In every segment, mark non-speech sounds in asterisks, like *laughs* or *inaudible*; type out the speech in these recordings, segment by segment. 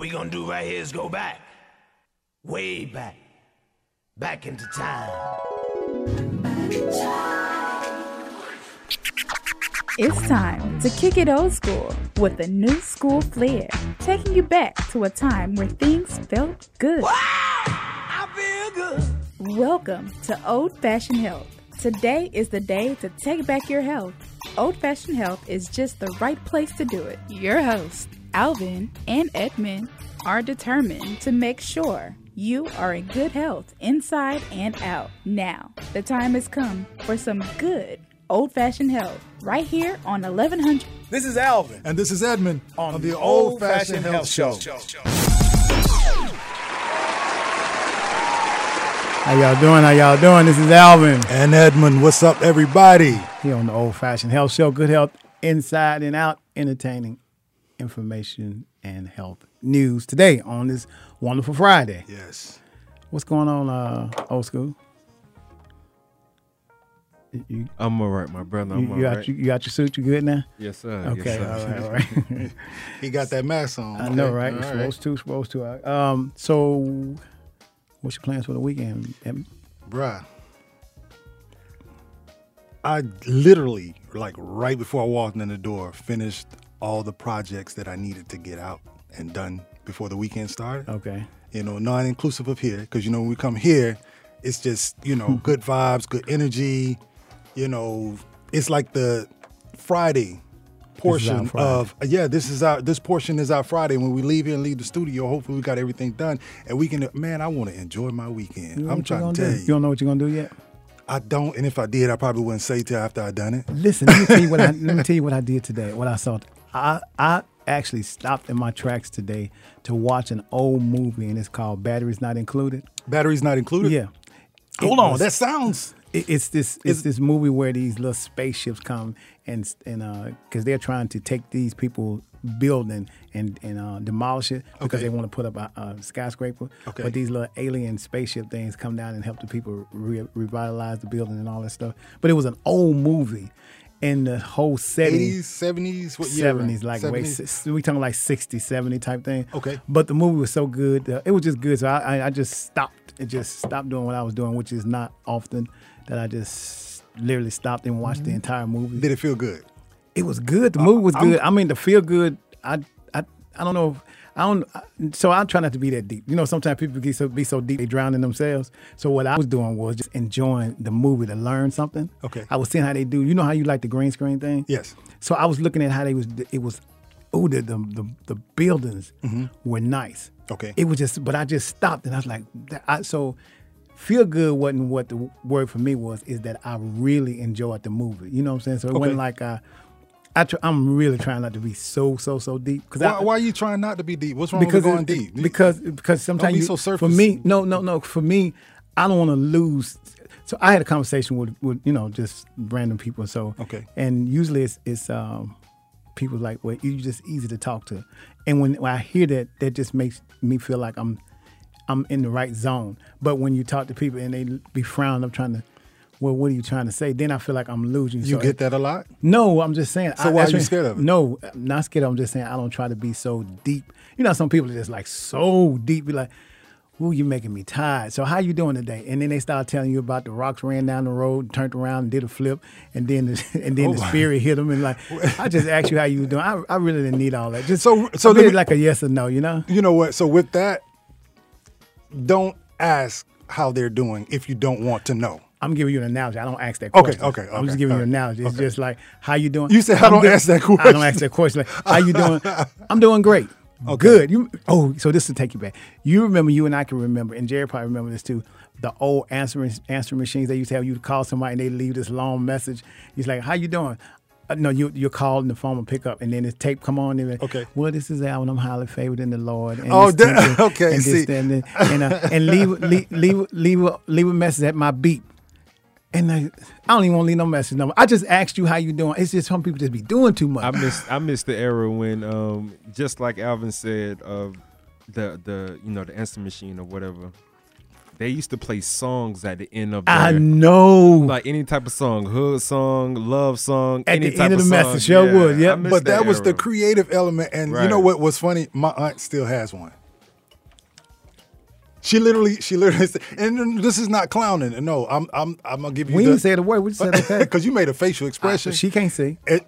What we gonna do right here is go back. Way back. Back into time. It's time to kick it old school with a new school flair, taking you back to a time where things felt good. I feel good. Welcome to Old Fashioned Health. Today is the day to take back your health. Old Fashioned Health is just the right place to do it. Your hosts, Alvin and Edmund, are determined to make sure you are in good health inside and out. Now, the time has come for some good old fashioned health right here on 1100. This is Alvin And this is Edmund on, the Old Fashioned Health Show. How y'all doing? How y'all doing? This is Alvin and Edmund. What's up, everybody? here on the Old Fashioned Health Show. Good health inside and out, entertaining information and health news today on this wonderful Friday. Yes. What's going on, uh, old school? You, you, I'm all right, my brother. I'm you, all you right. got you, you got your suit. You good now? Yes, sir. Okay, Yes, sir. right, all *laughs* right. He got that mask on. I know, Okay. right? All You're supposed to, supposed to. Um, so, what's your plans for the weekend? Em? Bruh. I literally, like right before I walked in the door, finished all the projects that I needed to get out and done before the weekend started. Okay. You know, non inclusive of here, because you know, when we come here, it's just, you know, hmm. good vibes, good energy. You know, it's like the Friday portion Friday. of yeah, this is our this portion is our Friday. When we leave here and leave the studio, hopefully we got everything done. And we can man, I want to enjoy my weekend. You know I'm trying to tell do? you. You don't know what you're gonna do yet. I don't, and if I did, I probably wouldn't say till after I done it. Listen, let me tell you what I *laughs* let me tell you what I did today. What I saw. I I actually stopped in my tracks today to watch an old movie, and it's called Batteries Not Included. Batteries not included. Yeah. Hold It on, was- that sounds. It- It's this it's this movie where these little spaceships come and and uh because they're trying to take these people building and and uh, demolish it because Okay. they want to put up a, a skyscraper. Okay. But these little alien spaceship things come down and help the people re- revitalize the building and all that stuff. But it was an old movie, and the whole setting. 80s, 70s, what year? Seventies, like 70s? six- we talking like 60, 70 type thing. Okay. but the movie was so good, uh, it was just good. So I, I, I just stopped and just stopped doing what I was doing, which is not often. That I just literally stopped and watched the entire movie. Did it feel good? It was good. The movie was I'm- good. I mean, the feel good. I, I, I don't know. If, I don't. So I try not to be that deep. You know, sometimes people get so be so deep they drown in themselves. So what I was doing was just enjoying the movie to learn something. Okay. I was seeing how they do. You know how you like the green screen thing. Yes. So I was looking at how they was. It was, oh, the the the, the buildings were nice. Mm-hmm. Okay. It was just, but I just stopped and I was like, I, so feel good wasn't what the word for me was. Is that I really enjoyed the movie. You know what I'm saying? So it Okay. wasn't like I. I tr- I'm really trying not to be so so so deep because Why, why are you trying not to be deep? What's wrong because with going deep? Because because sometimes you, so for me no no no for me I don't want to lose. So I had a conversation with with you know just random people. So Okay. and usually it's it's um people like well you're just easy to talk to, and when, when I hear that that just makes me feel like I'm I'm in the right zone. But when you talk to people and they be frowning up trying to. Well, what are you trying to say? Then I feel like I'm losing. you So get that a lot? no, I'm just saying. So I, why are you scared of it? No, I'm not scared. I'm just saying I don't try to be so deep. You know, some people are just like so deep. Be like, "Ooh, you making me tired." So how you doing today? And then they start telling you about the rocks ran down the road, turned around, and did a flip, and then the, *laughs* and then oh the Oh. *laughs* spirit hit them. And like, I just asked you how you doing. I, I really didn't need all that. Just So- so so so me- like a yes or no. You know? You know what? So with that, don't ask how they're doing if you don't want to know. I'm giving you an analogy. I don't ask that question. okay, okay. I'm okay, just giving you an analogy. It's okay. just like, how you doing? You said, I I'm don't good. ask that question. I don't ask that question. Like, how you doing? *laughs* I'm doing great. Oh, Good. You oh, so this will take you back. You remember you and I can remember, and Jerry probably remember this too. The old answering answering machines they used to have you call somebody and they leave this long message. He's like, "How you doing?" Uh, no, you you call and the phone will pick up, and then this tape come on. And Okay. Well, this is Alan. I'm highly favored in the Lord. And Oh, this, that- *laughs* okay, And, see. and, and, uh, and leave, *laughs* leave leave leave a, leave a message at my beep. And I, I don't even want to leave no message number. I just asked you how you doing. It's just some people just be doing too much. I miss I miss the era when um just like Alvin said of the the you know the answer machine or whatever they used to play songs at the end of I know. like any type of song, hood song, love song, At any the type end of the song. message, sure would, miss But that was the creative element, and you know what was funny? My aunt still has one. She literally, she literally, said, and this is not clowning. No, I'm, I'm, I'm gonna give you. we the, didn't say the word. We just said okay. because *laughs* you made a facial expression. she can't see. It-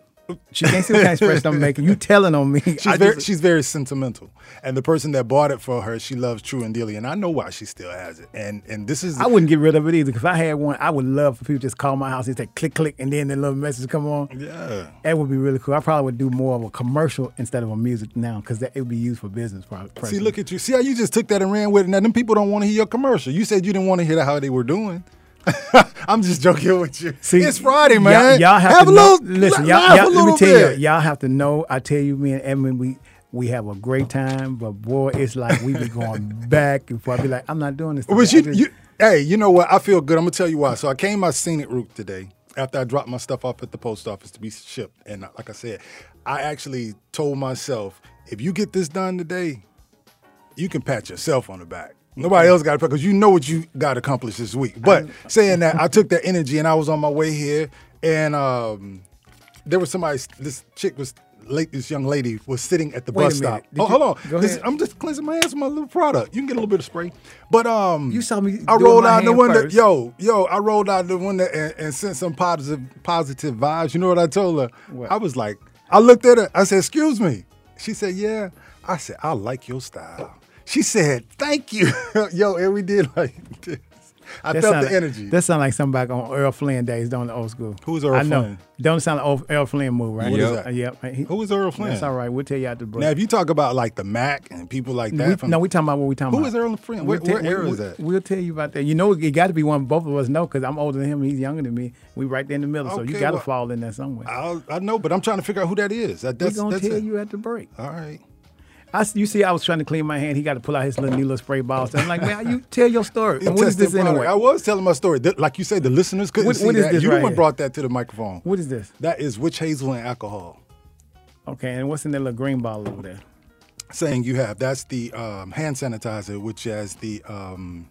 She can't see what kind of expression I'm making. You telling on me. *laughs* she's very, just- she's very sentimental, and the person that bought it for her, she loves True and Dealey, and I know why she still has it. And and this is I wouldn't get rid of it either. Because if I had one, I would love for people to just call my house and say click, click, and then the little message come on. yeah. That would be really cool. I probably would do more of a commercial instead of a music now because it would be used for business. Probably. See, look at you. See how you just took that and ran with it. Now, them people don't want to hear your commercial. You said you didn't want to hear how they were doing. *laughs* I'm just joking with you. See, it's Friday, man. Y'all, y'all have, have to a know, little. listen. Y'all, y'all, let me tell bit. y'all have to know. I tell you, me and Edmund, we we have a great *laughs* time, but boy, it's like we be going back and forth. I be like, I'm not doing this. Today. you, just- you? Hey, you know what? I feel good. I'm gonna tell you why. So I came my scenic route today after I dropped my stuff off at the post office to be shipped, and like I said, I actually told myself, if you get this done today, you can pat yourself on the back. Nobody else got to because you know what you got accomplished this week. But saying that, I took that energy and I was on my way here, and um, there was somebody. This chick was late. This young lady was sitting at the Wait bus stop. Did Oh, you- hold on. This- I'm just cleansing my hands with my little product. You can get a little bit of spray. But um, You saw me I rolled out the window. first. Yo, yo, I rolled out the window and, and sent some positive, positive vibes. You know what I told her? What? I was like, I looked at her. I said, "Excuse me." She said, "Yeah." I said, "I like your style." She said, "Thank you." *laughs* yo, and we did like this. I That felt the like- energy. That sound like something back on Earl Flynn days, don't it, old school? Who's Earl I know. Flynn? Don't sound like Earl Flynn move, right? What is Yep. that? Yep. He- Who is Earl Flynn? That's all right. We'll tell you after the break. Now, if you talk about like the Mac and people like that, we, from, no, we talking about what we talking Who about. is Earl Flynn? Where- where we- is that? We'll tell you about that. You know, it got to be one both of us know because I'm older than him. He's younger than me. We right there in the middle, so you got to well, fall in there somewhere. I, I know, but I'm trying to figure out who that is. That, We're that's, gonna that's tell it. you at the break. All right. I, you see, I was trying to clean my hand. He got to pull out his little new little spray bottle. I'm like, man, you tell your story. And what is this product. anyway? I was telling my story. Like you said, the listeners couldn't What- see what is that. this you right one brought that to the microphone. What is this? That is witch hazel and alcohol. Okay, and what's in that little green bottle over there? Saying you have that's the um, hand sanitizer, which has the um,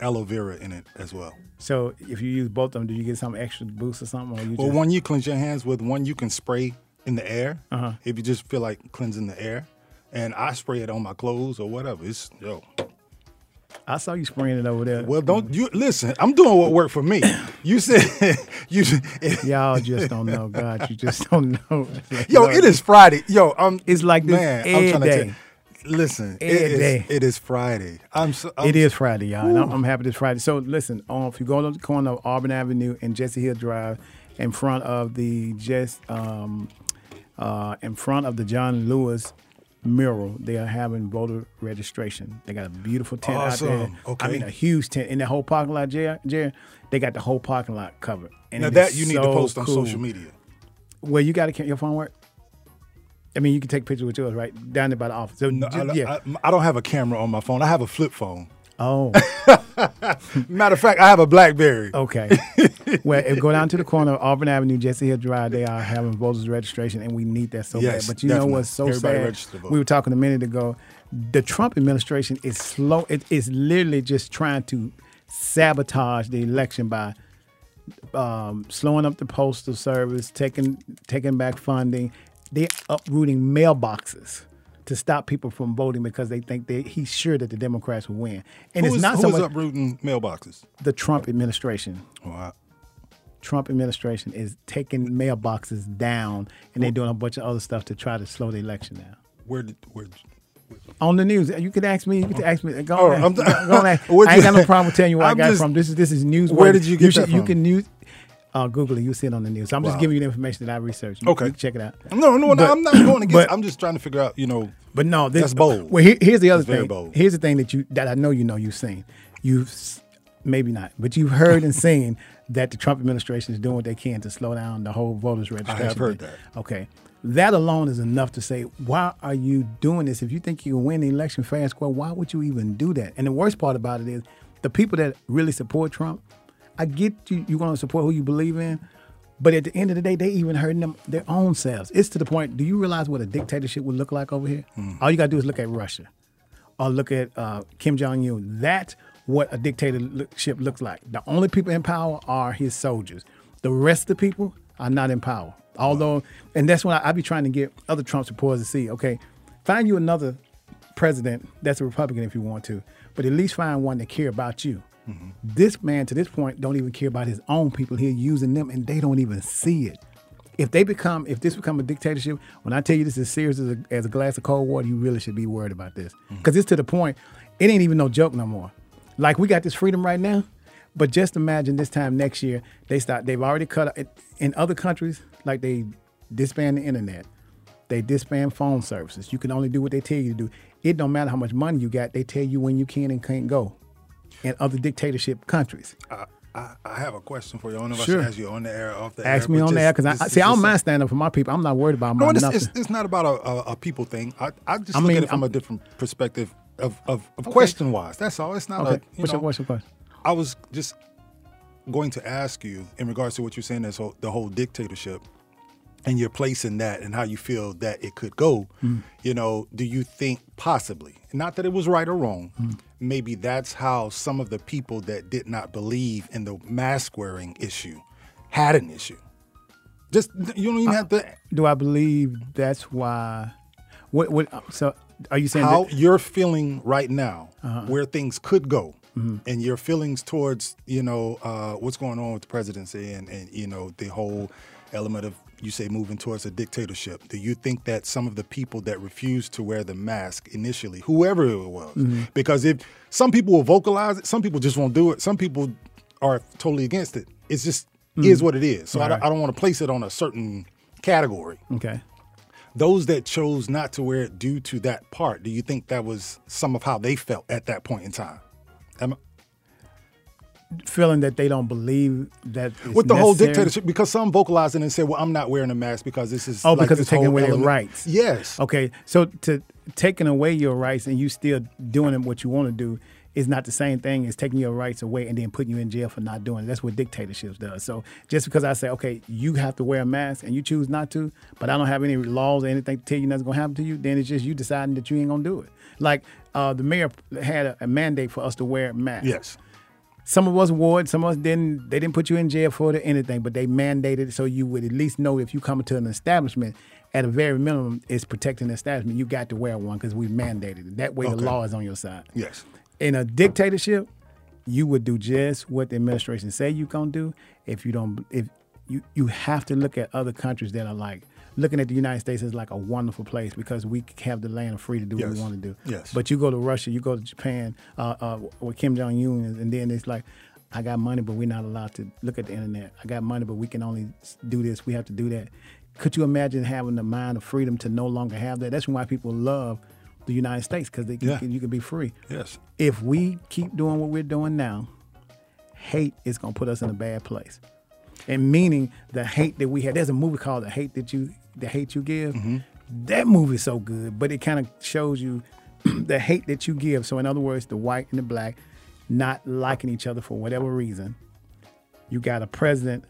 aloe vera in it as well. So if you use both of them, do you get some extra boost or something? Or you Well, just, one you cleanse your hands with, one you can spray in the air Uh-huh. if you just feel like cleansing the air. And I spray it on my clothes or whatever. It's yo. I saw you spraying it over there. Well, don't you listen? I'm doing what worked for me. You *coughs* said *laughs* you. Y'all just don't know, God. You just don't know. *laughs* Yo, it is Friday. Yo, I'm. It's like this man. I'm trying day. to tell. Listen, it is. It is Friday. I'm. So, I'm It is Friday, y'all. I'm, I'm happy this Friday. So listen, um, if you go to the corner of Auburn Avenue and Jesse Hill Drive, in front of the just um, uh, in front of the John Lewis mural, they are having voter registration. They got a beautiful tent out there. Awesome. I mean, a huge tent in the whole parking lot, Jerry. Jerry they got the whole parking lot covered. And Now that you need to so post on cool. social media. Well, you got to can your phone work. I mean, you can take pictures with yours, right? Down there by the office. So, No, ju- I, yeah. I, I don't have a camera on my phone. I have a flip phone. Oh. *laughs* Matter of fact, I have a BlackBerry. Okay. well, if go down to the corner of Auburn Avenue, Jesse Hill Drive, they are having voters registration, and we need that so Yes, bad. But you know definitely. what's so Everybody sad? We were talking a minute ago. The Trump administration is slow. It is literally just trying to sabotage the election by um, slowing up the postal service, taking taking back funding. They're uprooting mailboxes to stop people from voting because they think they, he's sure that the Democrats will win. And Who it's is, not who so much uprooting mailboxes? the Trump administration. Wow. Trump administration is taking mailboxes down, and they're doing a bunch of other stuff to try to slow the election down. Where did where? On the news, you could ask me. You could ask me. Go Oh, on, I'm- go *laughs* on ask. I ain't got no problem telling you where i *laughs* I'm got it just- from. This is this is news. Where did you get that You from? can use. Uh, Google it. You see it on the news. I'm just giving you the information that I researched. You, Okay. you check it out. No, no, no. I'm not going against. but- I'm just trying to figure out. You know, But no, this, That's bold. Well, here, here's the other That's very thing. bold. Here's the thing that you that I know you know you've seen. You've maybe not, but you've heard and *laughs* seen that the Trump administration is doing what they can to slow down the whole voters registration. I have heard thing. that. Okay, that alone is enough to say, why are you doing this? If you think you can win the election fair and square, why would you even do that? And the worst part about it is the people that really support Trump. I get you. You want to support who you believe in. But at the end of the day, they even hurting them their own selves. It's to the point. Do you realize what a dictatorship would look like over here? Hmm. All you gotta do is look at Russia, or look at uh, Kim Jong Un. That's what a dictatorship looks like. The only people in power are his soldiers. The rest of the people are not in power. Although, and that's when I, I be trying to get other Trump supporters to see, okay, find you another president that's a Republican if you want to, but at least find one that care about you. This man to this point don't even care about his own people. He's using them and they don't even see it. If they become, if this become a dictatorship, when I tell you this is serious as a, as a glass of cold water, you really should be worried about this mm-hmm. because it's to the point. It ain't even no joke no more. Like we got this freedom right now, but just imagine this time next year they start. They've already cut it in other countries. Like they disband the internet, they disband phone services. You can only do what they tell you to do. It don't matter how much money you got. They tell you when you can and can't go. In other dictatorship countries, I, I, I have a question for you. I don't know if Sure. I should ask you on the air, off the ask air. me on just- there because I see. I don't mind standing up for my people. I'm not worried about my No, nothing. it's, it's not about a, a, a people thing. I, I just I look mean, at it from I'm- a different perspective of, of, of question wise. That's all. It's not okay, a. You what's your what's your question? I was just going to ask you in regards to what you're saying, this whole, the whole dictatorship and your place in that and how you feel that it could go. Mm. You know, do you think possibly, not that it was right or wrong, Mm. Maybe that's how some of the people that did not believe in the mask wearing issue had an issue? Just, you don't even have to. Do I believe that's why? What? What? So, are you saying how that, you're feeling right now, Uh-huh. where things could go, Mm-hmm. and your feelings towards you know uh, what's going on with the presidency and and you know the whole element of you say moving towards a dictatorship. Do you think that some of the people that refused to wear the mask initially, whoever it was, Mm-hmm. because if some people will vocalize it, some people just won't do it. Some people are totally against it. It's just is what it is. So I, don't, Mm-hmm. Right. I don't want to place it on a certain category okay? those that chose not to wear it due to that part, do you think that was some of how they felt at that point in time? Am Feeling that they don't believe that with the whole dictatorship, because some vocalized it and said, "Well, I'm not wearing a mask because this is Oh, like because it's taking away their element." rights. Yes. Okay, so to taking away your rights and you still doing what you want to do is not the same thing as taking your rights away and then putting you in jail for not doing it. That's what dictatorships does. So just because I say, okay, you have to wear a mask and you choose not to, but I don't have any laws or anything to tell you nothing's gonna happen to you, then it's just you deciding that you ain't gonna do it. Like uh, the mayor had a, a mandate for us to wear masks. Yes. Some of us wore it, some of us didn't. They didn't put you in jail for it or anything, but they mandated it so you would at least know if you come into an establishment, at a very minimum, it's protecting the establishment. You got to wear one because we mandated it. That way, the law is on your side. Yes. In a dictatorship, you would do just what the administration say you gonna do. If you don't, if you you have to look at other countries that are like looking at the United States as like a wonderful place because we have the land of free to do what we want to do. Yes. But you go to Russia, you go to Japan, uh, uh, with Kim Jong Un, and then it's like, I got money, but we're not allowed to look at the internet. I got money, but we can only do this. We have to do that. Could you imagine having the mind of freedom to no longer have that? That's why people love the United States because they Yeah. can, you can be free. Yes. If we keep doing what we're doing now, hate is gonna put us in a bad place. And meaning the hate that we had. There's a movie called The Hate That You The Hate You Give. Mm-hmm. That movie's so good, but it kind of shows you *clears throat* the hate that you give. So in other words, the white and the black not liking each other for whatever reason. You got a president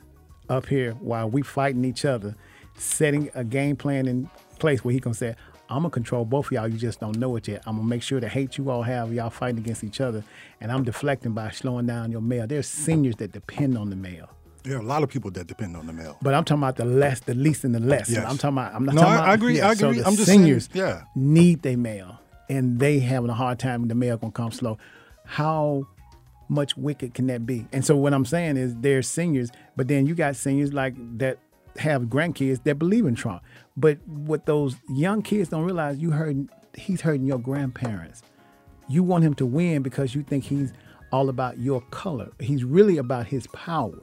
up here while we fighting each other, setting a game plan in place where he can say, I'm gonna control both of y'all. You just don't know it yet. I'm gonna make sure the hate you all have, y'all fighting against each other, and I'm deflecting by slowing down your mail. There's seniors that depend on the mail. There are a lot of people that depend on the mail. But I'm talking about the less, the least, and the less. Yes. I'm talking about. I'm not No, talking I- about. I agree, I So the I'm just saying, seniors yeah. need their mail, and they having a hard time. The mail gonna come slow. How much wicked can that be? And so what I'm saying is, they're seniors, but then you got seniors like that have grandkids that believe in Trump. But what those young kids don't realize, you heard he's hurting your grandparents. You want him to win because you think he's all about your color. He's really about his power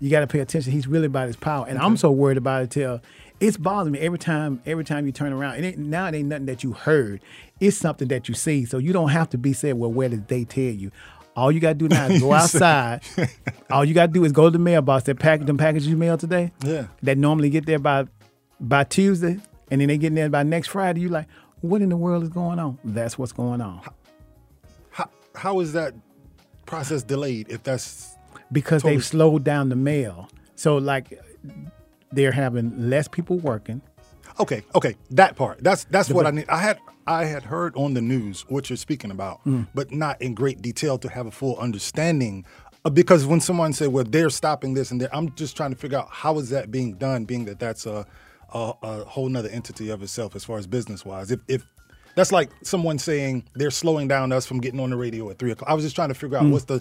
you got to pay attention. He's really about his power, and I'm so worried about it till it's bothering me every time. Every time you turn around, it ain't, now it ain't nothing that you heard. It's something that you see. So you don't have to be said. Well, where did they tell you? All you got to do now is go *laughs* outside. All you got to do is go to the mailbox. That package, them packages you mailed today. Yeah. That normally get there by by Tuesday, and then they get in there by next Friday. You like, what in the world is going on? That's what's going on. How, how is that process delayed if that's because Totally. they've slowed down the mail. So like they're having less people working. Okay, okay, that part. That's that's what I need. I had I had heard on the news what you're speaking about, Mm. but not in great detail to have a full understanding. Because when someone said, "Well, they're stopping this," and I'm just trying to figure out how is that being done, being that that's a a, a whole nother entity of itself as far as business wise. If, if that's like someone saying they're slowing down us from getting on the radio at three o'clock. I was just trying to figure out what's the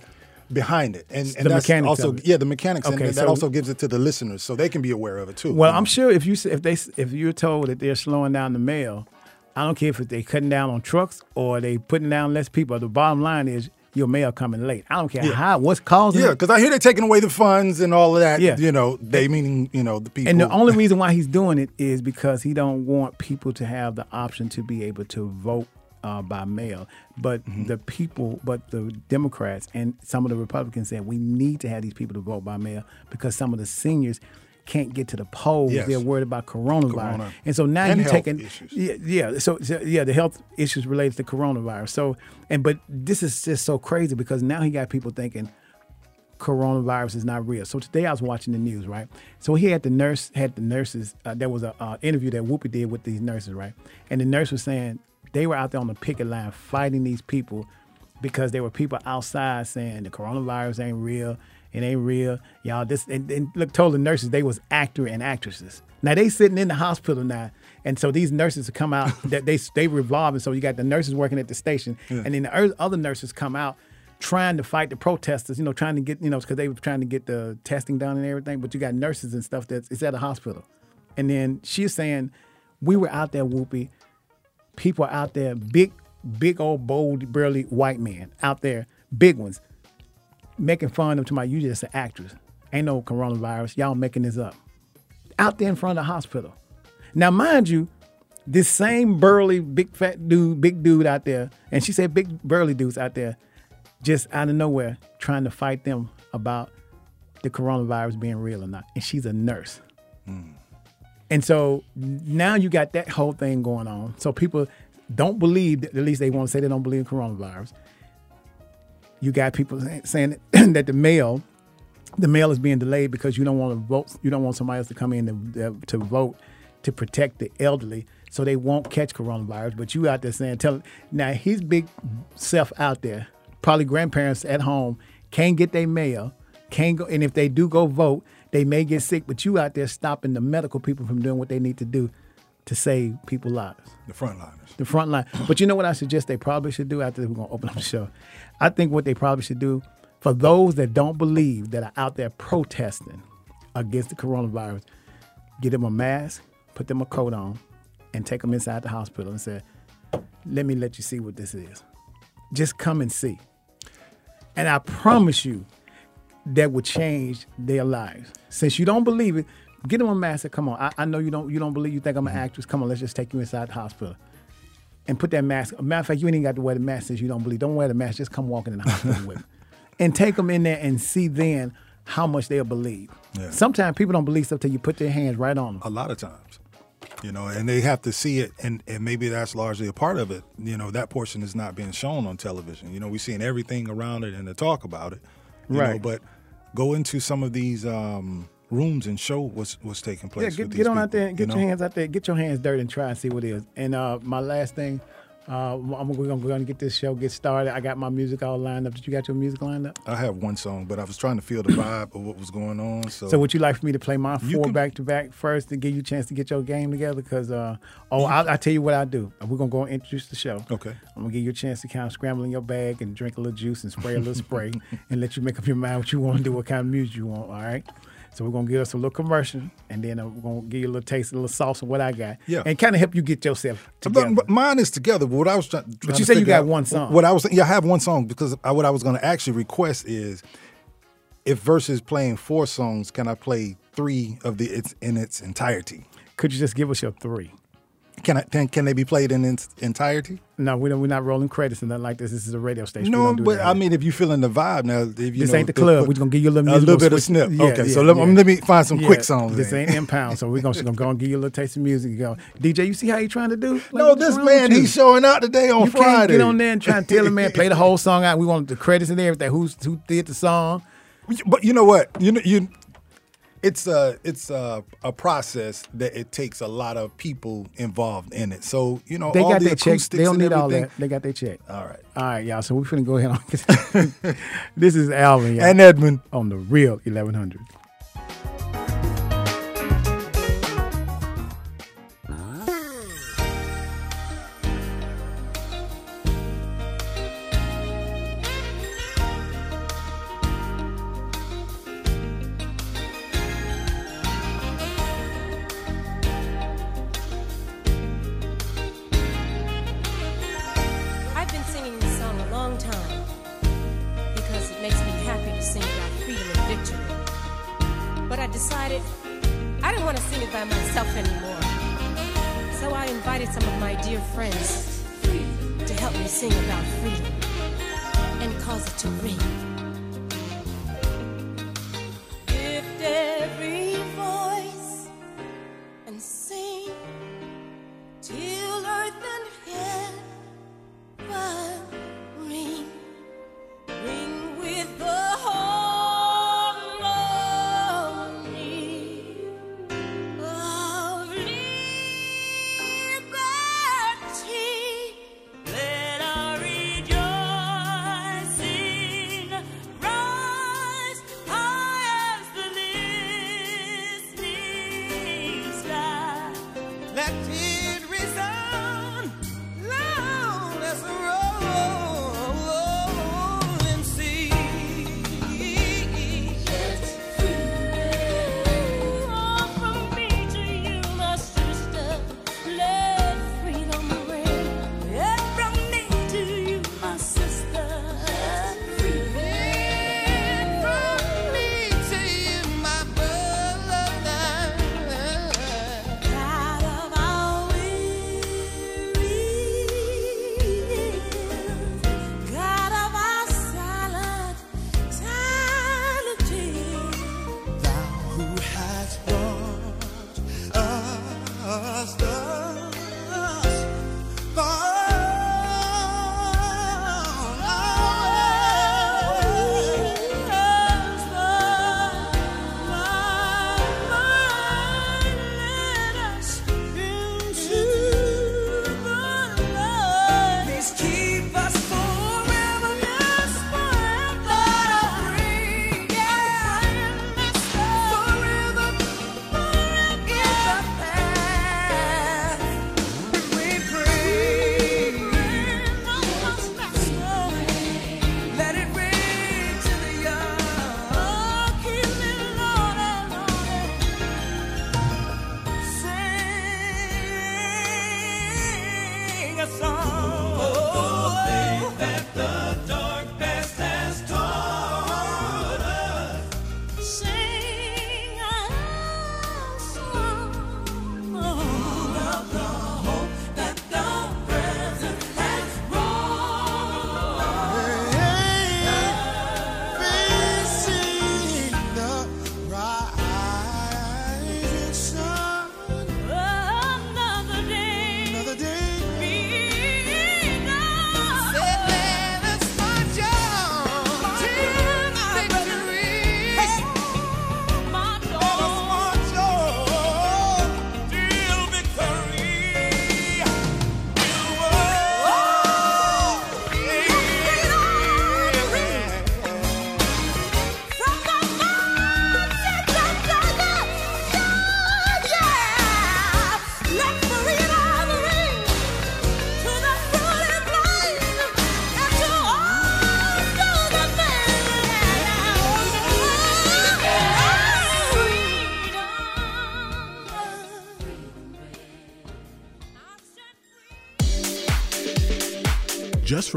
behind it, and, and. The that's mechanics also of it. yeah the mechanics, and Okay, that also gives it to the listeners so they can be aware of it too. Well, I'm sure if you if they if you're told that they're slowing down the mail, I don't care if they're cutting down on trucks or they putting down less people. The bottom line is your mail coming late. I don't care Yeah. how what's causing Yeah, because I hear they're taking away the funds and all of that. Yeah. you know, they meaning you know the people. And the only *laughs* reason why he's doing it is because he don't want people to have the option to be able to vote uh, by mail. But Mm-hmm. the people, but the Democrats and some of the Republicans said we need to have these people to vote by mail because some of the seniors can't get to the polls. Yes. They're worried about coronavirus. Corona. And so now And you're taking issues. yeah, yeah. So, so yeah, the health issues related to coronavirus. So and but this is just so crazy because now he got people thinking coronavirus is not real. So today I was watching the news, right? So he had the nurse had the nurses. Uh, there was a uh, interview that Whoopi did with these nurses, right? And the nurse was saying they were out there on the picket line fighting these people because there were people outside saying the coronavirus ain't real. It ain't real, y'all. This and, and look, told the nurses they was actor and actresses. Now they sitting in the hospital now, and so these nurses come out that they they revolving. So you got the nurses working at the station, and then the er- other nurses come out trying to fight the protesters, you know, trying to get, you know, because they were trying to get the testing done and everything. But you got nurses and stuff that's it's at a hospital. And then she's saying, we were out there, Whoopi. People out there, big, big old bold, burly white men out there, big ones, making fun of them to my you just an actress. Ain't no coronavirus. Y'all making this up. Out there in front of the hospital. Now, mind you, this same burly, big fat dude, big dude out there, and she said big burly dudes out there, just out of nowhere trying to fight them about the coronavirus being real or not. And she's a nurse. Mm. And so now you got that whole thing going on. So people don't believe, at least they want to say they don't believe in coronavirus. You got people saying *coughs* that the mail, the mail is being delayed because you don't want to vote. You don't want somebody else to come in to, to vote to protect the elderly, so they won't catch coronavirus. But you out there saying, tell now his big self out there, probably grandparents at home can't get their mail, can't go, and if they do go vote, they may get sick. But you out there stopping the medical people from doing what they need to do to save people's lives the frontliners. the front line. But you know what I suggest they probably should do after we're gonna open up the show? I think what they probably should do for those that don't believe that are out there protesting against the coronavirus, get them a mask, put them a coat on, and take them inside the hospital and say, "Let me let you see what this is. Just come and see." And I promise you, that would change their lives. Since you don't believe it, get them a mask. and Come on, I, I know you don't. You don't believe. You think I'm an mm-hmm. actress. Come on, let's just take you inside the hospital and put that mask. Matter of fact, you ain't even got to wear the mask since you don't believe. Don't wear the mask. Just come walking in the hospital with, me. *laughs* and take them in there and see then how much they'll believe. Yeah. Sometimes people don't believe stuff till you put their hands right on them. A lot of times, you know, and they have to see it, and and maybe that's largely a part of it. You know, that portion is not being shown on television. You know, we're seeing everything around it and the talk about it. You Know, Right. but go into some of these um, rooms and show what's what's taking Yeah, place. get, with get these on out there and get you your hands out there. Get your hands dirty and try and see what it is. And uh, my last thing, uh, I'm, we're gonna, we're gonna get this show get started. I got my music all lined up. Did you got your music lined up? I have one song, but I was trying to feel the vibe of what was going on. So, So would you like for me to play my four can- back to back first to give you a chance to get your game together? Because uh, oh, I'll, I'll tell you what I do. We're gonna go and introduce the show. Okay. I'm gonna give you a chance to kind of scramble in your bag and drink a little juice and spray a little spray *laughs* and let you make up your mind what you want to do, what kind of music you want. All right. So we're gonna give us a little commercial and then uh, we're gonna give you a little taste, a little sauce of what I got. Yeah. And kind of help you get yourself together. but mine is together. But what I was trying, trying you to said you got out- one song. What I was, yeah, I have one song because I, what I was going to actually request is, if versus playing four songs, can I play three of the it's in its entirety? Could you just give us your three? Can I? Can, can they be played in its entirety? No, we don't, we're not rolling credits and nothing like this. This is a radio station. No, don't but that I mean, if you're feeling the vibe now, if you This know, ain't the club. put We're gonna give you a little music. a little bit of switch- snip. Yeah, okay, yeah, so let, yeah. let me find some quick songs. This ain't impound, so we're gonna, gonna go and give you a little taste of music. Go, DJ. You see how you trying to do? Like, no, this man, he's showing out today on You Friday. get on there and try and tell the man play the whole song out. We want the credits and everything. Who's who did the song? But you know what? You know you it's a it's a, a process that it takes a lot of people involved in it. So you know, they all got the their check. They don't need all that. They got their check. All right, all right, y'all. So we're finna go ahead on. *laughs* this is Alvin y'all, and Edmund on the real eleven hundred.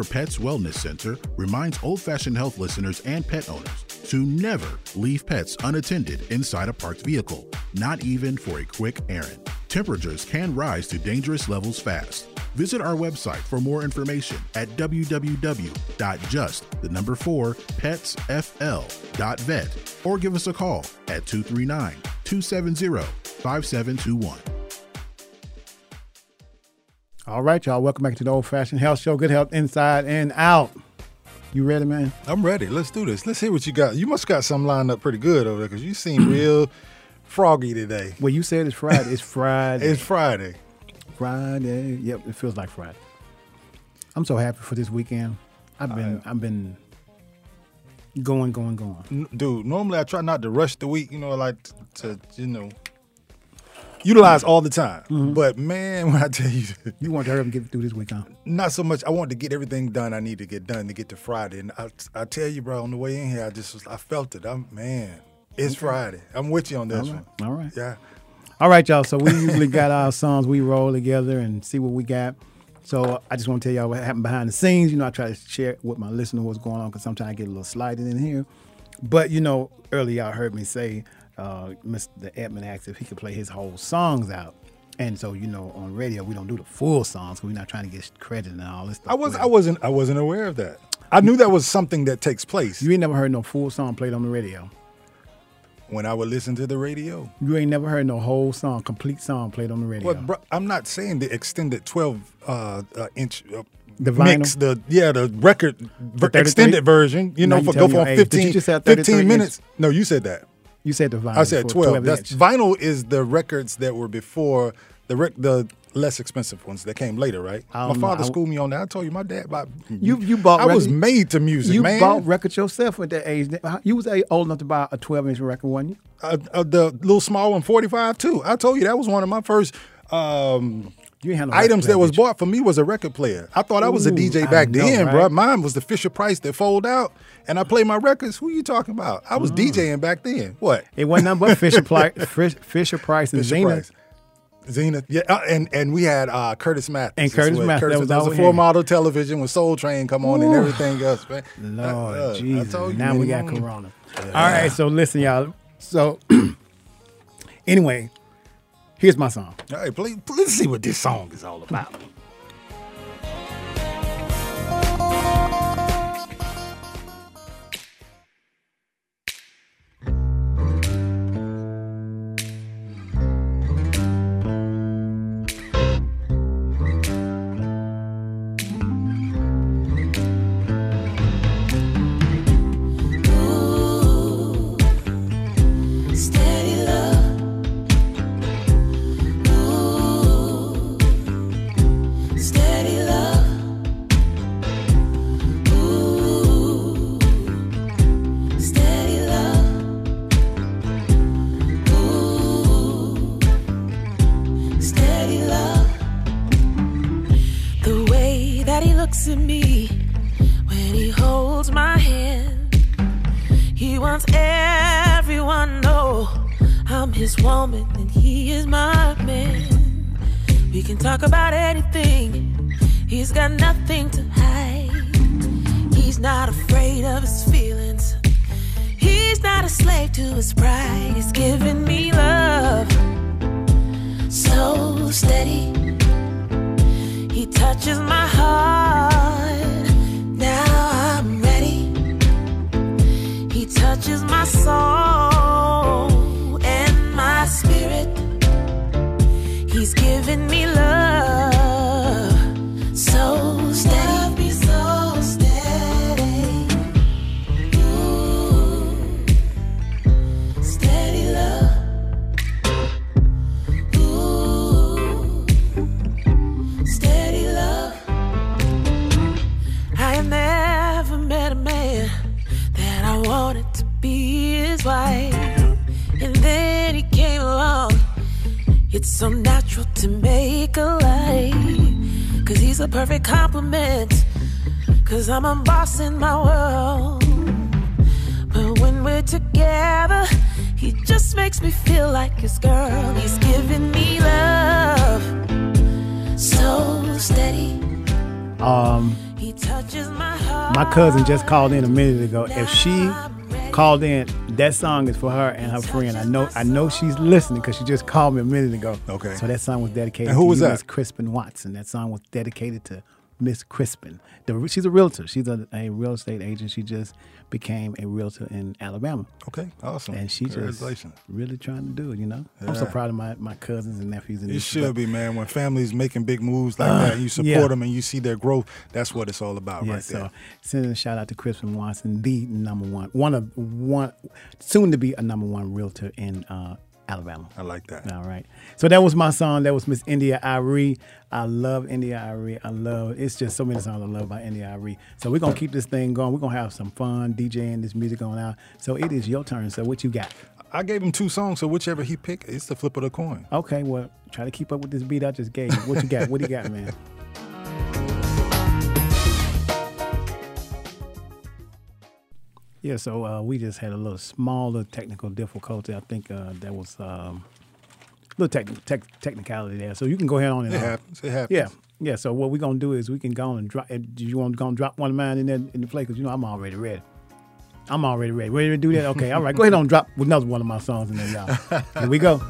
for Pets Wellness Center reminds old fashioned health listeners and pet owners to never leave pets unattended inside a parked vehicle, not even for a quick errand. Temperatures can rise to dangerous levels fast. Visit our website for more information at www.just4petsfl.vet or give us a call at 239 270 5721. All right, y'all. Welcome back to the Old Fashioned Health Show. Good health inside and out. You ready, man? I'm ready. Let's do this. Let's hear what you got. You must got some lined up pretty good over there because you seem *clears throat* real froggy today. Well, you said it's Friday. It's *laughs* Friday. it's Friday. Friday. Yep, it feels like Friday. I'm so happy for this weekend. I've been I've been going, going, going. Dude, normally I try not to rush the week, you know, like to, you know, utilize all the time. Mm-hmm. But man, *laughs* when I tell you, You want to hurry up and get through this week, huh? not so much. I want to get everything done I need to get done to get to Friday. And I, I tell you, bro, on the way in here, I just was, I felt it. I'm man, it's Friday. I'm with you on this All right. one. All right. Yeah. All right, y'all. So we usually got our *laughs* songs we roll together and see what we got. So I just want to tell y'all what happened behind the scenes. You know, I try to share with my listener what's going on because sometimes I get a little sliding in here. But you know, earlier y'all heard me say uh, Mr. Edmund asked if he could play his whole songs out. And so, you know, on radio we don't do the full songs because we're not trying to get credit and all this stuff. I was I wasn't I wasn't aware of that. I knew that was something that takes place You ain't never heard no full song played on the radio. when I would listen to the radio. You ain't never heard no whole song, complete song played on the radio. Well, bro, I'm not saying the extended 12 uh, uh, inch uh, The mix, vinyl? the yeah, the record 33? extended version. You Now know, you for go from 15, you just say 33 15 inch? minutes. No, you said that. You said the vinyl. I said for 12. That's inch. vinyl is the records that were before the rec- the less expensive ones that came later, right? My know. father schooled me on that. I told you, my dad. bought. You you bought. I was made to music, You man. bought records yourself at that age. You was old enough to buy a 12 inch record, wasn't you? uh, uh, the little small one, 45 too. I told you that was one of my first um, You no items that was bought for me was a record player. I thought I was a DJ back know, then, right? bro. Mine was the Fisher Price that fold out, and I play my records. Who you talking about? I Mm. was DJing back then. What? It wasn't nothing but Fisher *laughs* Price, Fisher Price and. Price. Zenith, yeah, uh, and and we had uh, Curtis Mathes And Curtis well. That was there all a four model television with Soul Train come on and everything else, man. *laughs* Lord Uh, uh, Jesus. now we got. Corona. All right, so listen, y'all. So *clears throat* anyway, here's my song. All right, please, let's see what this song is all about. Steady Um, my cousin just called in a minute ago. If she called in, that song is for her and her friend. I know I know she's listening because she just called me a minute ago. Okay. So that song was dedicated And who to was you, that? Miss Crispin Watson. That song was dedicated to Miss Crispin. The, she's a realtor. She's a, a real estate agent. She just became a realtor in Alabama. Okay, awesome. And she just really trying to do it, you know? I'm so proud of my, my cousins and nephews. And It should But- be, man. When families making big moves like that, you *sighs* support yeah. them and you see their growth. That's what it's all about, Yeah, right so there. sending a shout out to Crispin Watson, the number one, one of one, soon to be a number one realtor in uh, Alabama. I like that. All right. So that was my song. That was Miss India.Arie. I love India.Arie. I love it's just so many songs I love by India.Arie. So we're gonna keep this thing going. We're gonna have some fun DJing this music on out. So it is your turn. So what you got? I gave him two songs, so whichever he picked, it's the flip of the coin. Okay, well, try to keep up with this beat I just gave you. What you got? what do you got, man? *laughs* Yeah, so uh, we just had a little smaller technical difficulty. I think uh, that was um, a little techni- tech technicality there. So you can go ahead on and It on. happens. It happens. Yeah, yeah. So what we're gonna do is we can go on and drop. uh, Do you want to go and drop one of mine in there in the play? Because you know I'm already ready. I'm already ready. Ready to do that? Okay, all right. Go ahead and drop another one of my songs in there, y'all. Here we go.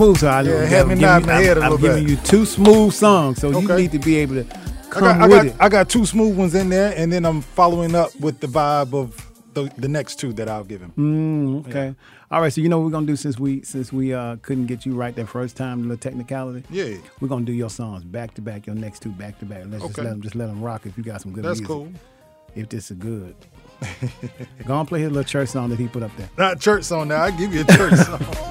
Smooth. So I Yeah, had me giving nodding you- my head a I'm, I'm giving you two smooth songs, so you need to be able to I come got, I with got, it. I got two smooth ones in there, and then I'm following up with the vibe of the, the next two that I'll give him. Mm, okay. All right. So you know what we're gonna do since we since we uh, couldn't get you right that first time, the technicality. Yeah. We're gonna do your songs back to back. Your next two back to back. Let's just let them just let them rock. If you got some good That's music. cool. If this is good. *laughs* Go on, play his little church song that he put up there. Not church song now. I give you a church song. *laughs*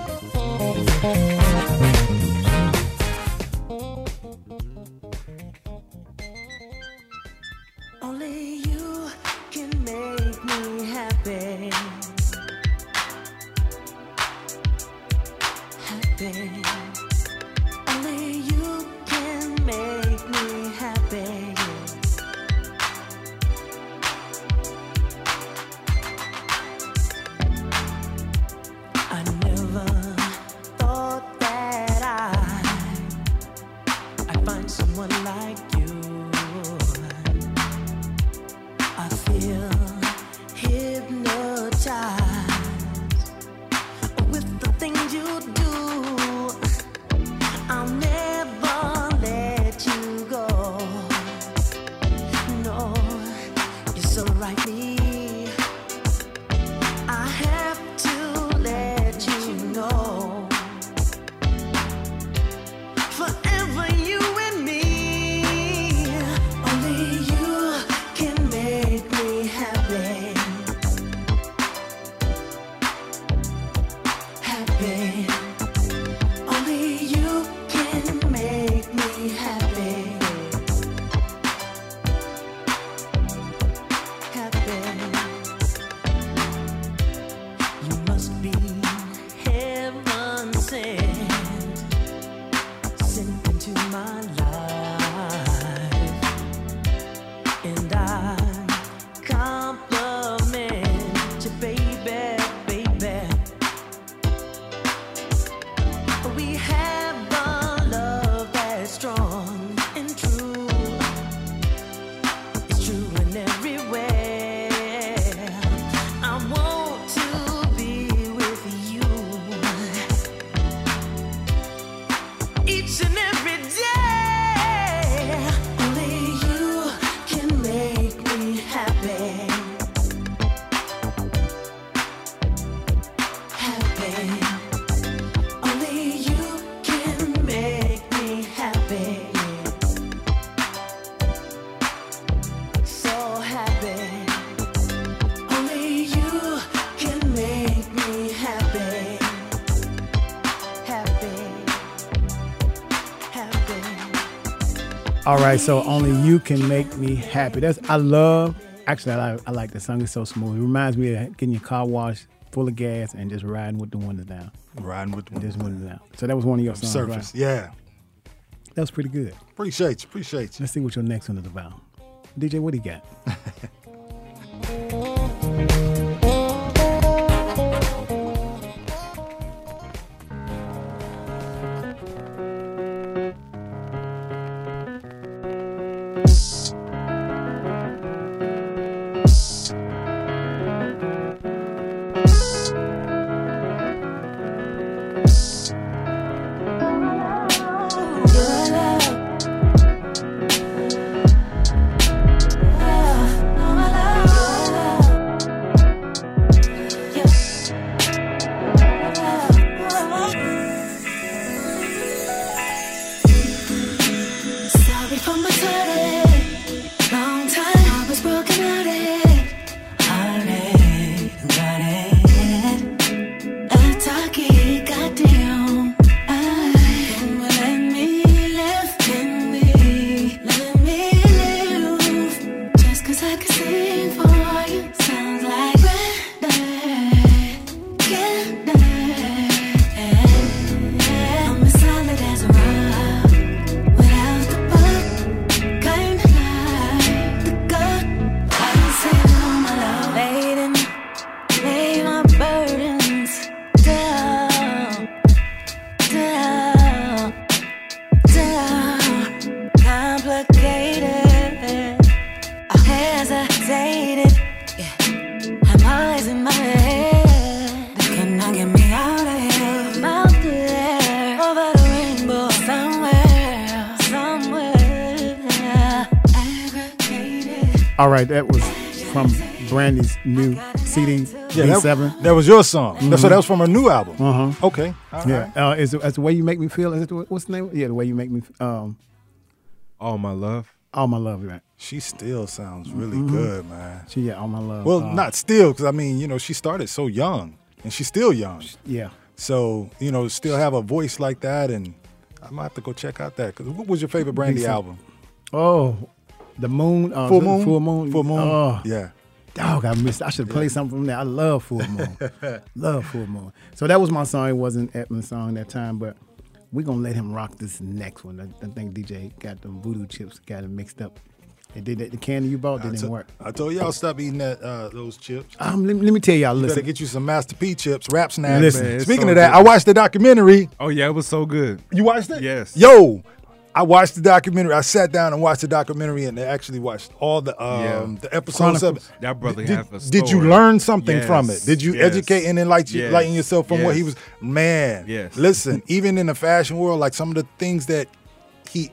right, so only you can make me happy. That's I love. Actually, I like, I like the song. It's so smooth. It reminds me of getting your car washed full of gas and just riding with the windows down. Riding with the Just windows down. So that was one of your songs. surface. Right? Yeah. That was pretty good. Appreciate you. Appreciate you. Let's see what your next one is about. DJ, what do you got? *laughs* Yeah, that, B7. that was your song. That's so that was from her new album. Uh-huh. Okay. All Yeah, right. uh, is it, the way you make me feel? Is it what's the name? Yeah, the way you make me. Um, All my love. all my love, right? She still sounds really Mhm. good, man. She yeah, all my love. Well, uh, not still, because I mean, you know, she started so young, and she's still young. Yeah. So you know, still have a voice like that, and I might have to go check out that. Cause what was your favorite Brandy album? Oh, the moon. Uh, Full Moon? Full moon. Full Moon? Oh, Yeah. Dog, I missed. I should have played something from there. I love Full Moon. *laughs* love Full Moon. So that was my song. It wasn't Edmund's song that time, but we're gonna let him rock this next one. I, I think DJ got them voodoo chips, got it mixed up. It did that. The candy you bought didn't to- work. I told y'all stop eating that uh, those chips. Um, let, let me tell y'all. You better Listen, get you some Master P chips, rap snacks. Listen, Man, Speaking so of that, good. I watched the documentary. Oh yeah, it was so good. You watched it? Yes. Yo, I watched the documentary. I sat down and watched the documentary, and I actually watched all the um, Yeah. the episodes of it. That brother did, a did you learn something from it? Did you yes, educate and enlighten, yes, enlighten yourself from what he was? Man, Yes. listen, *laughs* even in the fashion world, like some of the things that he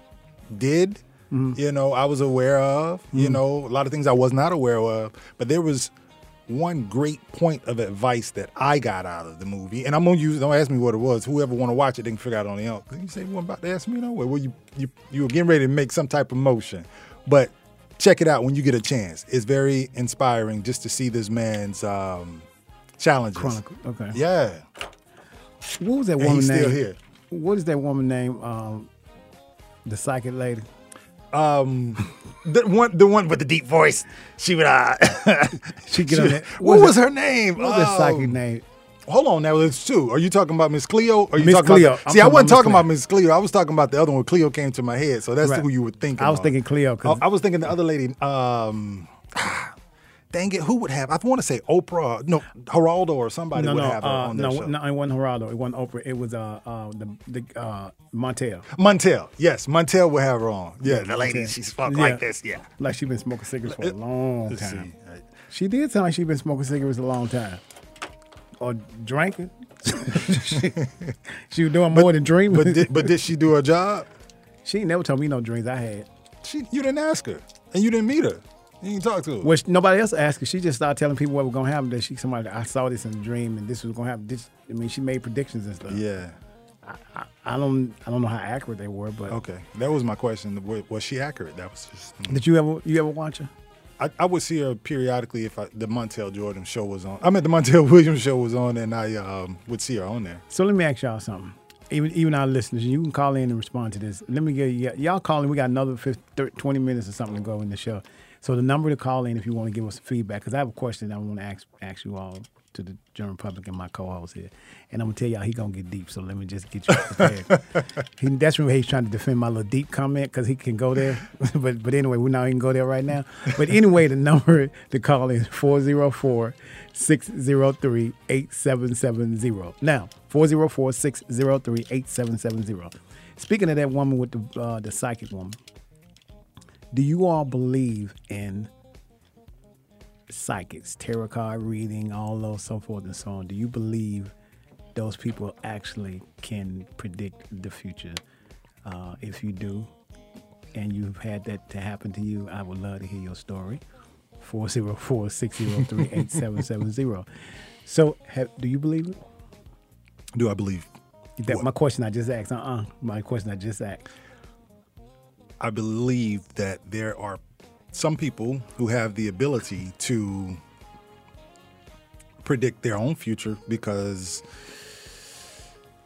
did, Mm-hmm. you know, I was aware of. You know, a lot of things I was not aware of, but there was one great point of advice that I got out of the movie, and I'm gonna use. Don't ask me what it was. Whoever want to watch it, they can figure out on their own. You say you weren't about to ask me, no? Well, you you you were getting ready to make some type of motion, but check it out when you get a chance. It's very inspiring just to see this man's um, challenges. Chronicle. Okay. Yeah, What was that And woman name? still here. What is that woman name? Um, the psychic lady. Um, the one the one with the deep voice. She would. Uh, *laughs* She get on that. what was her name? What was that psychic Um, name? Hold on, now there's two. Are you talking about Miss Cleo? Or are you Miss talking Cleo. About, I'm see, I wasn't talking about Miss Cleo. I was talking about the other one. Cleo came to my head, so that's Right. who you were thinking. I was of. thinking cleo I, I was thinking the other lady. Um, dang it, who would have? I want to say Oprah. No, Geraldo or somebody no, would no, have her uh, on their no, show. no, it wasn't Geraldo. It wasn't Oprah. It was uh, uh the the uh, Montel. Montel, yes, Montel would have her on. Yeah, the lady, Montel. she's fucked Yeah. like this. Yeah. Like she been smoking cigarettes for a long Let's time. see. She did sound like she been smoking cigarettes a long time, or drinking. *laughs* she was doing more than dreaming. But did, but did she do her job? she ain't never told me no dreams I had. She you didn't ask her, and you didn't meet her. You didn't talk to her. Which nobody else asked her. She just started telling people what was gonna happen. That she somebody I saw this in a dream and this was gonna happen. This, I mean, she made predictions and stuff. Yeah. I don't I don't know how accurate they were, but Okay. That was my question. Was, she accurate? That was just. did you ever you ever watch her? I, I would see her periodically if I, the Montel Jordan show was on. I mean, the Montel *laughs* Williams show was on, and I um, would see her on there. So let me ask y'all something. Even even our listeners, you can call in and respond to this. Let me get y'all calling. We got another 50, 30, 20 minutes or something to go in the show. So the number to call in if you want to give us some feedback, because I have a question I want to ask ask you all to the general public and my co-host here, and I'm gonna tell y'all he gonna get deep. So let me just get you prepared. *laughs* he, that's where he's trying to defend my little deep comment because he can go there, *laughs* but but anyway, we're not even go there right now. But anyway, the number to call in is 404 603 8770. Now, 404 603 8770. Speaking of that woman with the uh, the psychic woman, do you all believe in psychics, tarot card reading, all those so forth and so on? Do you believe those people actually can predict the future? Uh, if you do, and you've had that to happen to you, I would love to hear your story. 404 603 8770. So, have, do you believe it? Do I believe? That What? my question I just asked. Uh uh My question I just asked. I believe that there are some people who have the ability to predict their own future because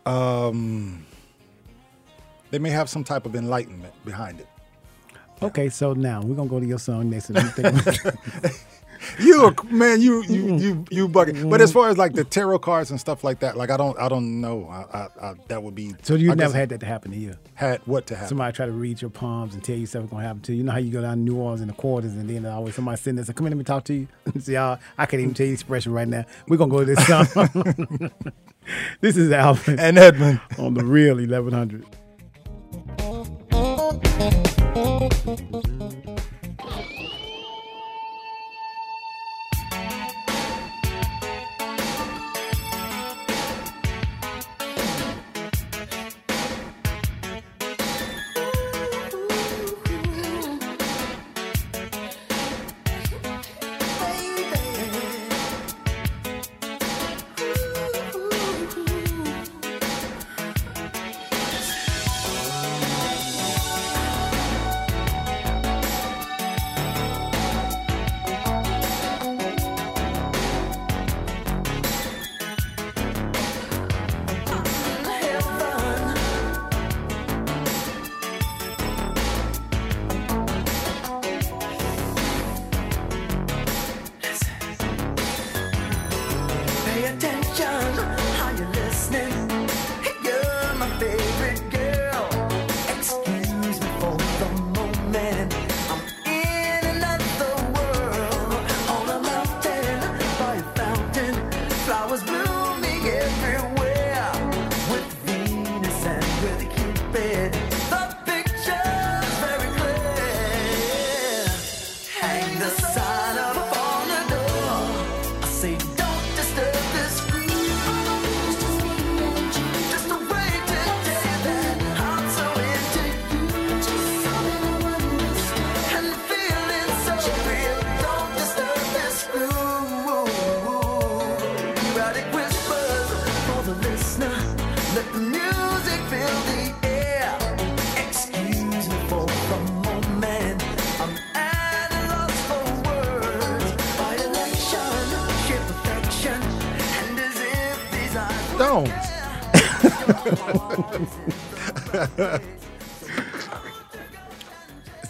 um, they may have some type of enlightenment behind it. Okay, so now we're gonna go to your song next. *laughs* You man, you you mm-hmm. you you bugging. But as mm-hmm. far as like the tarot cards and stuff like that, like I don't I don't know. I, I, I that would be. so you I never had that to happen to you? had what to happen. Somebody try to read your palms and tell you something's gonna happen to you. You know how you go down to New Orleans in the quarters and then always somebody sitting there say, Come in, let me talk to you. *laughs* See y'all, I can't even tell you the expression right now. We're gonna go to this song. *laughs* this is Alvin and Edmund. on the real eleven hundred.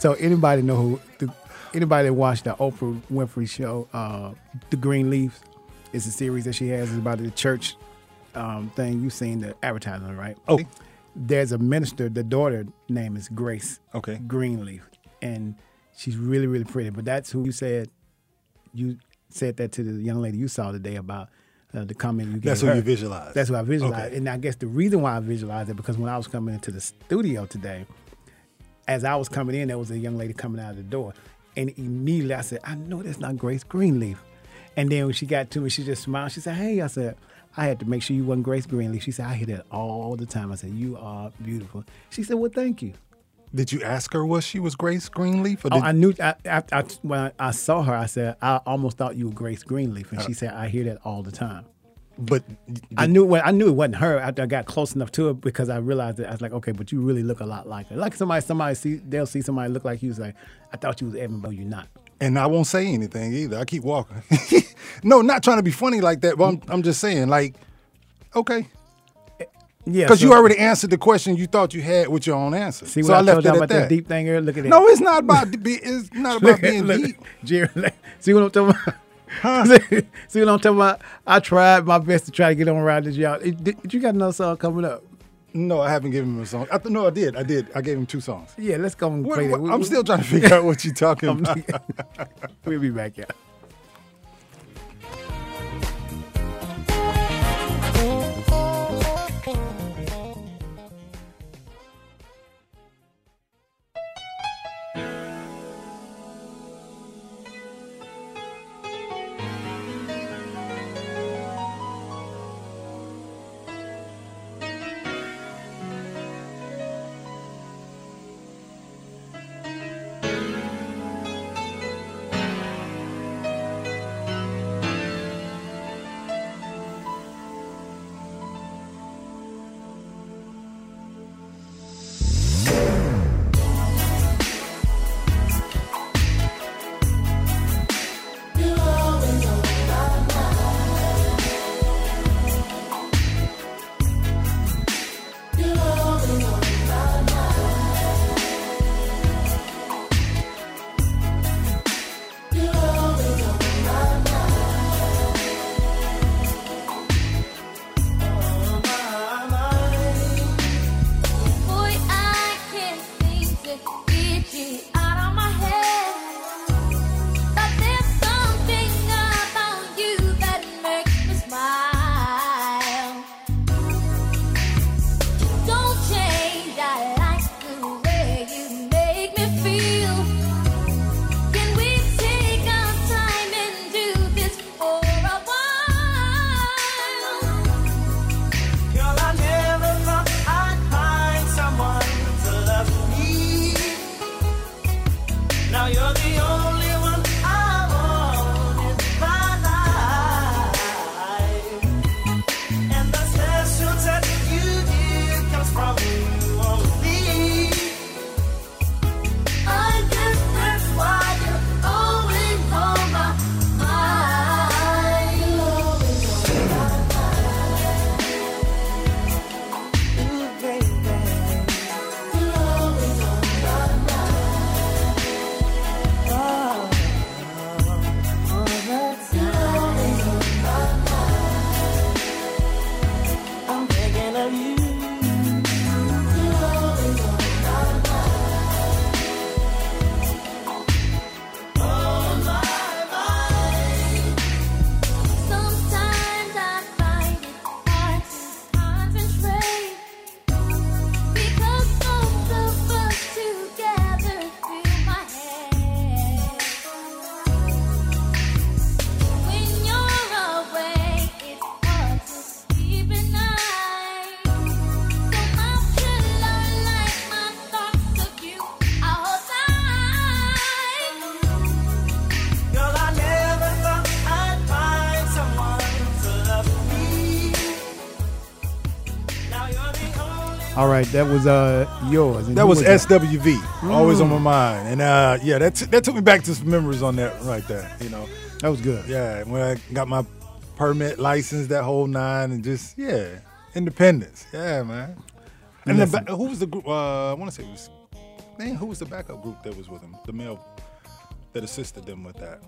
So anybody know who the, anybody that watched the Oprah Winfrey show, uh, The Green Leaves, is a series that she has it's about the church um, thing. You've seen the advertisement, right? Oh. There's a minister, the daughter name is Grace Okay. Greenleaf, and she's really, really pretty. But that's who you said you said that to the young lady you saw today about uh, the comment you gave That's what you visualize. That's what I visualize. Okay. And I guess the reason why I visualized it because when I was coming into the studio today, as I was coming in, there was a young lady coming out of the door. And immediately I said, I know that's not Grace Greenleaf. And then when she got to me, she just smiled. She said, Hey, I said, I had to make sure you wasn't Grace Greenleaf. She said, I hear that all the time. I said, You are beautiful. She said, Well, thank you. Did you ask her was she was Grace Greenleaf? Oh, I knew I, I, I, when I, saw her, I said, I almost thought you were Grace Greenleaf. And she uh. said, I hear that all the time. but I knew when I knew it wasn't her after I got close enough to her because I realized that I was like, okay, but you really look a lot like her. Like somebody, somebody see they'll see somebody look like you. It's like, I thought you was Evan, but you're not. and I won't say anything either. I keep walking. *laughs* no, not trying to be funny like that, but I'm, I'm just saying, like, okay. Yeah, Because so- you already answered the question you thought you had with your own answer. see so what I I, left told it you at about that. deep thing here. Look at that. No, it's not about *laughs* be. It's not about look, being look, deep. Jerry, see what I'm talking about? see, *laughs* see what I'm talking about? I tried my best to try to get on around this y'all. Did, did you got another song coming up? No, I haven't given him a song. I th- no, I did. I did. I gave him two songs. Yeah, let's go and What- play what- that. I'm still trying to figure out what you're talking *laughs* about. we'll be back, yeah. Right, that was uh yours. That was that? SWV, always on my mind, and uh, yeah, that t- that took me back to some memories on that right there. You know, That was good. yeah, when I got my permit license, that whole nine, and just yeah, independence, yeah, man. And Listen. who was the group? Uh, I want to say it was, man, who was the backup group that was with him? The male that assisted them with that.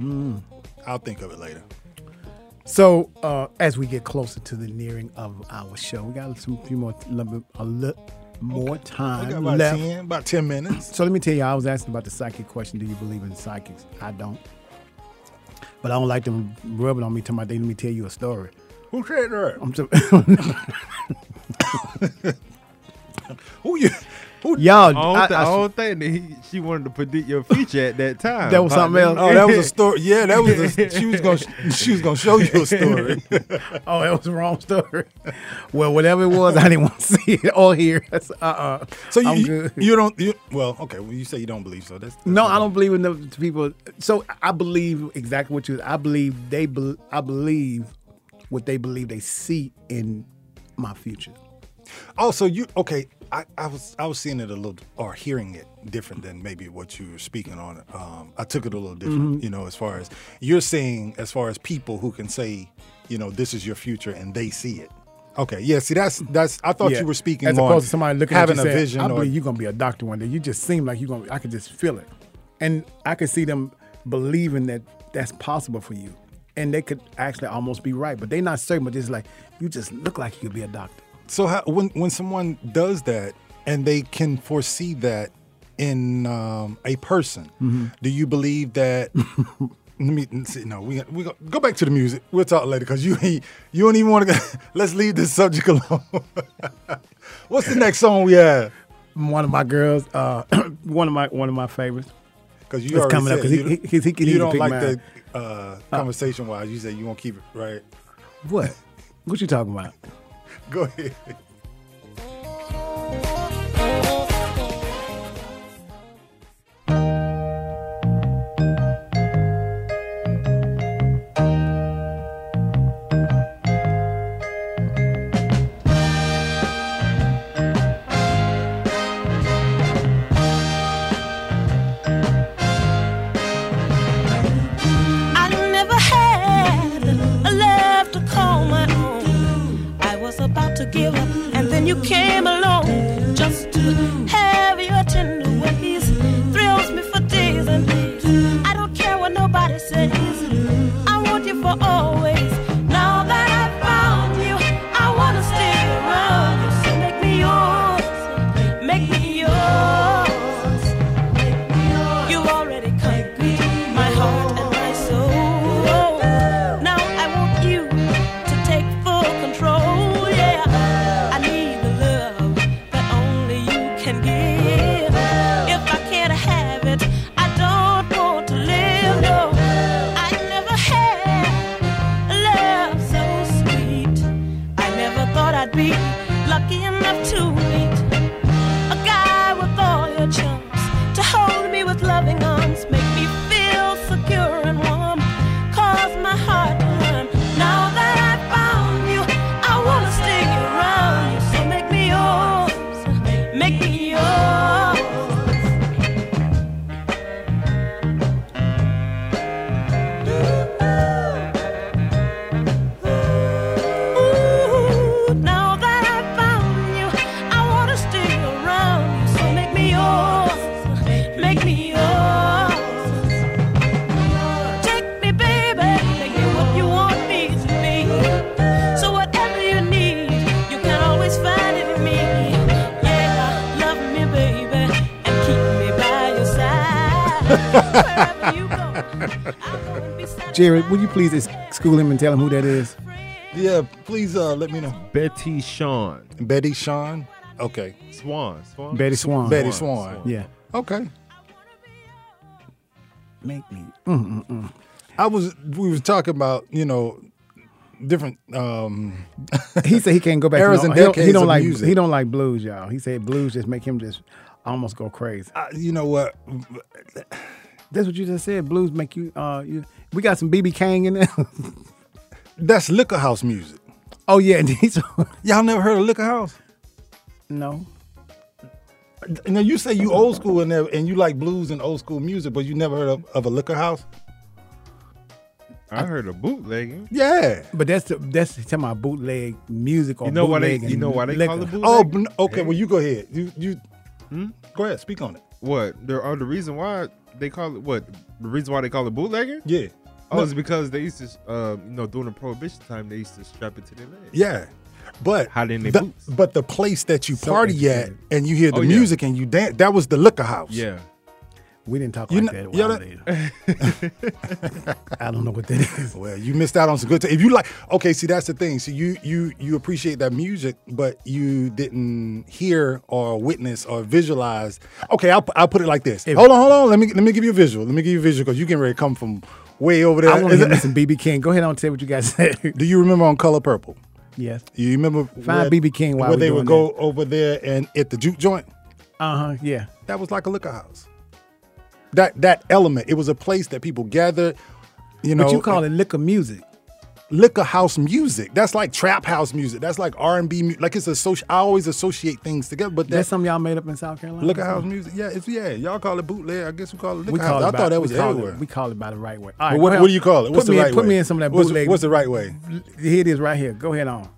Mm. I'll think of it later. So uh, as we get closer to the nearing of our show, we got some few more little a little more time got about left. ten, about ten minutes. So let me tell you, I was asking about the psychic question. Do you believe in psychics? I don't. But I don't like them rubbing on me. Talking about, they let me tell you a story. Who said that? I'm so, *laughs* *laughs* Who you? Y'all, I don't, I- thi- I- I don't think that he, she wanted to predict your future at that time. That was something else? Oh, that was a story. Yeah, that was. A, she was gonna. *laughs* She was gonna show you a story. *laughs* oh, that was the wrong story. well, whatever it was, I didn't want to *laughs* see it or hear. it. Uh uh So you I'm you, good. you don't. You, well, okay. Well, you say you don't believe so. That's, that's No. I don't believe in the people. So I believe exactly what you. I believe they. bel I believe what they believe they see in my future. Oh, so you okay? I, I was I was seeing it a little or hearing it different than maybe what you were speaking on. Um, I took it a little different, Mhm. you know, as far as you're saying, as far as people who can say, you know, this is your future and they see it. Okay, yeah. See, that's that's. I thought Yeah. you were speaking as on opposed to somebody looking having at you a saying, vision. I or, believe you're gonna be a doctor one day. You just seem like you're gonna. I could just feel it, and I could see them believing that that's possible for you, and they could actually almost be right, but they're not certain. But it's like you just look like you could be a doctor. So how, when when someone does that and they can foresee that in um, a person, Mhm. do you believe that? *laughs* let me see. No, we we go, go back to the music. We'll talk later because you you don't even want to. *laughs* Let's leave this subject *laughs* alone. What's the next song we have? One of my girls, uh, *clears throat* one of my one of my favorites. Because you It's already coming up said 'cause he- you, he- he can you don't like the uh, conversation wise. You said you won't keep it right. What? What you talking about? Go ahead. Jared, would you please school him and tell him who that is? Yeah, please uh, let me know. Betty Sean. Betty Sean. Okay. Swann. Swann. Bettye Swann. Bettye Swann. Yeah. Okay. Make me. Mm, mm, mm. I was we was talking about you know different um He said he can't go back. eras to and no, he don't- decades he don't like music. he don't like blues, y'all. He said blues just make him just almost go crazy. I- you know what? That's what you just said. Blues make you. Uh, you. We got some BB King in there. *laughs* That's Liquor House music. oh yeah, *laughs* these. Y'all never heard of Liquor House? no. Now you say you old school and and you like blues and old school music, but you never heard of, of a Liquor House? I heard of bootlegging. Yeah. But that's the, that's talking about bootleg music or You know why they- bootleg you know why they call liquor. it bootleg? Oh, but n- okay. Well, you go ahead. You you Hmm? go ahead. Speak on it. What? There are the reason why they call it what? The reason why they call it bootlegging? Yeah. Oh, No. it's because they used to, uh, you know, during the prohibition time, they used to strap it to their leg. Yeah. But Hide in their the, boots. but the place that you So party at and you hear the Oh, yeah. music and you dance, that was the Liquor House. Yeah. We didn't talk You like kn- that. that-. *laughs* I don't know what that is. Well, you missed out on some good. T- if you like, okay, see, that's the thing. See, you you you appreciate that music, but you didn't hear or witness or visualize. Okay, I'll, I'll put it like this. hold on, hold on. Let me let me give you a visual. Let me give you a visual because you getting ready to come from way over there. I want to some BB King. Go ahead on and tell what you guys said. *laughs* Do you remember on Color Purple? yes. You remember Find BB King while where they would doing go over there and at the juke joint? Uh huh. Yeah. That was like a liquor house. That that element. It was a place that people gathered. You know, but you call it liquor music. liquor house music. That's like trap house music. That's like R and B. Like it's a social. I always associate things together. But That's that's something y'all made up in South Carolina. liquor house music. Yeah, it's yeah. Y'all call it bootleg. I guess we call it liquor We house. I by- thought that was we call it- we call it by the right way. All right, what, go what do you call it? What's put the me right in, Put me in some of that What's- bootleg. What's the right way? Here it is, right here. Go ahead on.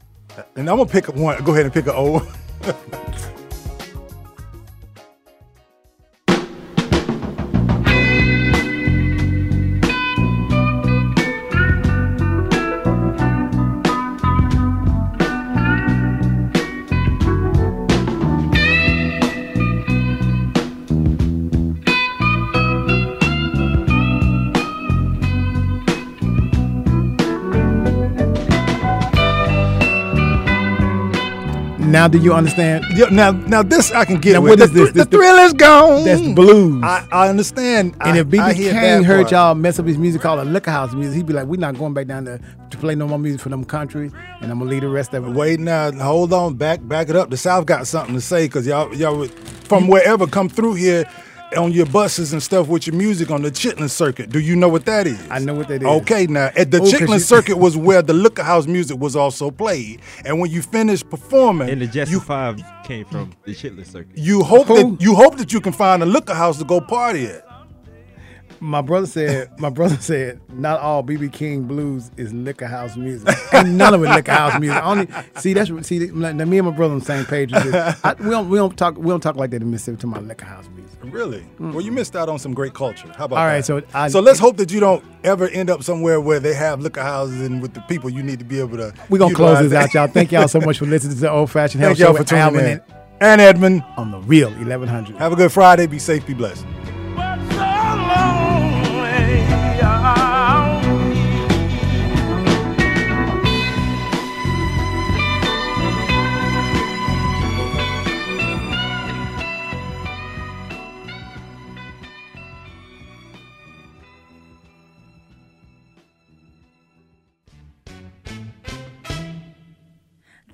And I'm gonna pick up one. Go ahead and pick an O. *laughs* Now, do you understand? Yeah, now, now this I can get. Now, with. what is The- this? The, This- thrill is gone. That's the blues. I, I understand. and I, if BB King heard part. y'all mess up his music called a liquor house music, he'd be like, "We're not going back down there to play no more music for them country, and I'm gonna leave the rest of it." Wait now, hold on, back back it up. The South got something to say because y'all y'all from wherever come through here on your buses and stuff with your music on the Chitlin Circuit. Do you know what that is? I know what that is. Okay, now at the Oh, 'cause Chitlin you- Circuit was where the liquor house music was also played, and when you finish performing, And the Jesse you Five came from the Chitlin circuit. you hope Who? that you hope that you can find a liquor house to go party at. My brother said, my brother *laughs* said, not all BB King blues is liquor house music. Ain't none of it liquor house music. Only see that's see now me and my brother on the same page. with this. *laughs* I, we don't we don't talk we don't talk like that in Mississippi to my liquor house music. Really? Well, you missed out on some great culture. How about All that? right, so I- so let's hope that you don't ever end up somewhere where they have liquor houses and with the people you need to be able to. We're gonna close this that. out, y'all. Thank y'all so much for listening to the old fashioned health Thank y'all show for with tuning Alvin in. and Edmund, on the real eleven hundred. have a good Friday. Be safe. Be blessed.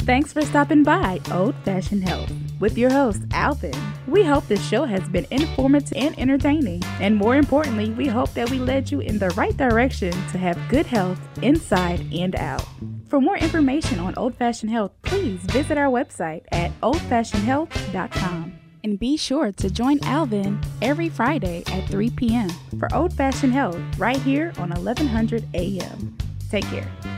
Thanks for stopping by Old Fashioned Health with your host, Alvin. We hope this show has been informative and entertaining. And more importantly, we hope that we led you in the right direction to have good health inside and out. For more information on Old Fashioned Health, please visit our website at oldfashionedhealth.com. And be sure to join Alvin every Friday at 3 p.m. for Old Fashioned Health right here on 1100 a.m. Take care.